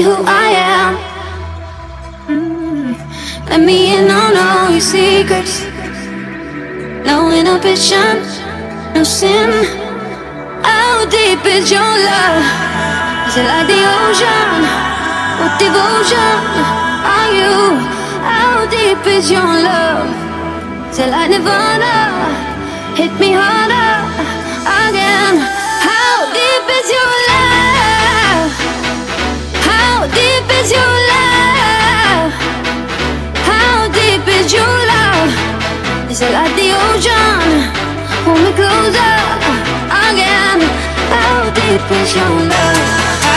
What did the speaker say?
ambition, mm. no patience, no sin. How deep is your love? Is it like the ocean? What devotion are you? How deep is your love? Is it like Nirvana? Hit me harder again. Is like the ocean? Pull me closer again. How deep is your love?